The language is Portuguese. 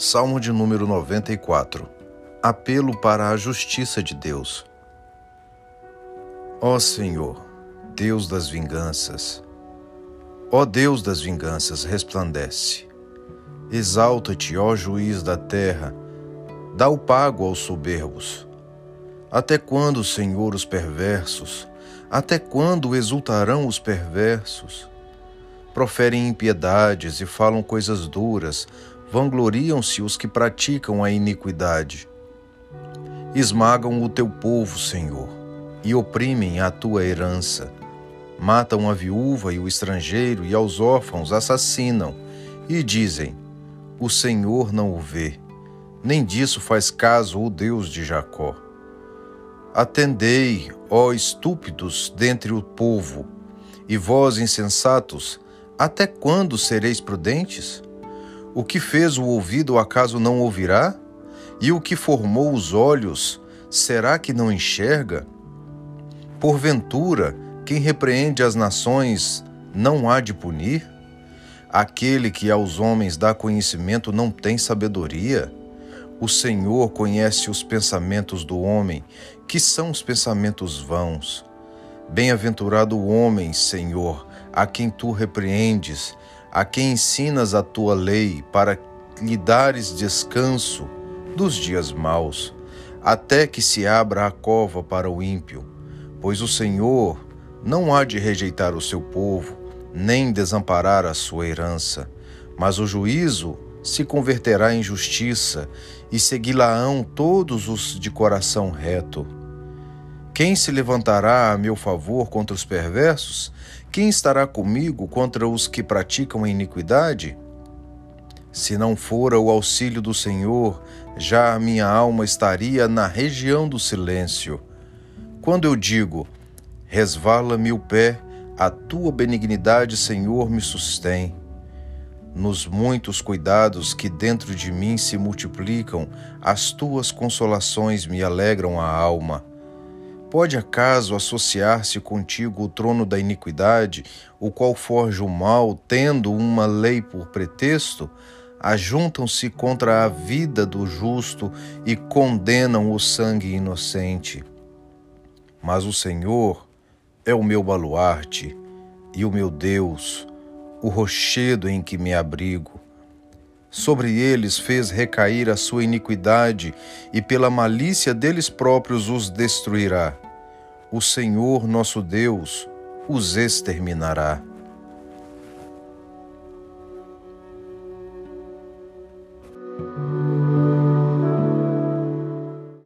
Salmo de número 94 Apelo para a justiça de Deus. Ó Senhor, Deus das vinganças, ó Deus das vinganças, resplandece. Exalta-te, ó juiz da terra, dá o pago aos soberbos. Até quando, Senhor, os perversos? Até quando exultarão os perversos? Proferem impiedades e falam coisas duras, vangloriam-se os que praticam a iniquidade. Esmagam o teu povo, Senhor, e oprimem a tua herança. Matam a viúva e o estrangeiro, e aos órfãos assassinam, e dizem: O Senhor não o vê, nem disso faz caso o Deus de Jacó. Atendei, ó estúpidos dentre o povo, e vós, insensatos, até quando sereis prudentes? O que fez o ouvido acaso não ouvirá? E o que formou os olhos, será que não enxerga? Porventura, quem repreende as nações não há de punir? Aquele que aos homens dá conhecimento não tem sabedoria? O Senhor conhece os pensamentos do homem, que são os pensamentos vãos. Bem-aventurado o homem, Senhor, a quem tu repreendes a quem ensinas a tua lei para lhe dares descanso dos dias maus, até que se abra a cova para o ímpio, pois o Senhor não há de rejeitar o seu povo, nem desamparar a sua herança, mas o juízo se converterá em justiça e segui-la-ão todos os de coração reto. Quem se levantará a meu favor contra os perversos? Quem estará comigo contra os que praticam a iniquidade? Se não fora o auxílio do Senhor, já a minha alma estaria na região do silêncio. Quando eu digo, resvala-me o pé, a tua benignidade, Senhor, me sustém. Nos muitos cuidados que dentro de mim se multiplicam, as tuas consolações me alegram a alma. Pode acaso associar-se contigo o trono da iniquidade, o qual forja o mal, tendo uma lei por pretexto? Ajuntam-se contra a vida do justo e condenam o sangue inocente. Mas o Senhor é o meu baluarte e o meu Deus, o rochedo em que me abrigo. Sobre eles fez recair a sua iniquidade, e pela malícia deles próprios os destruirá. O Senhor nosso Deus os exterminará.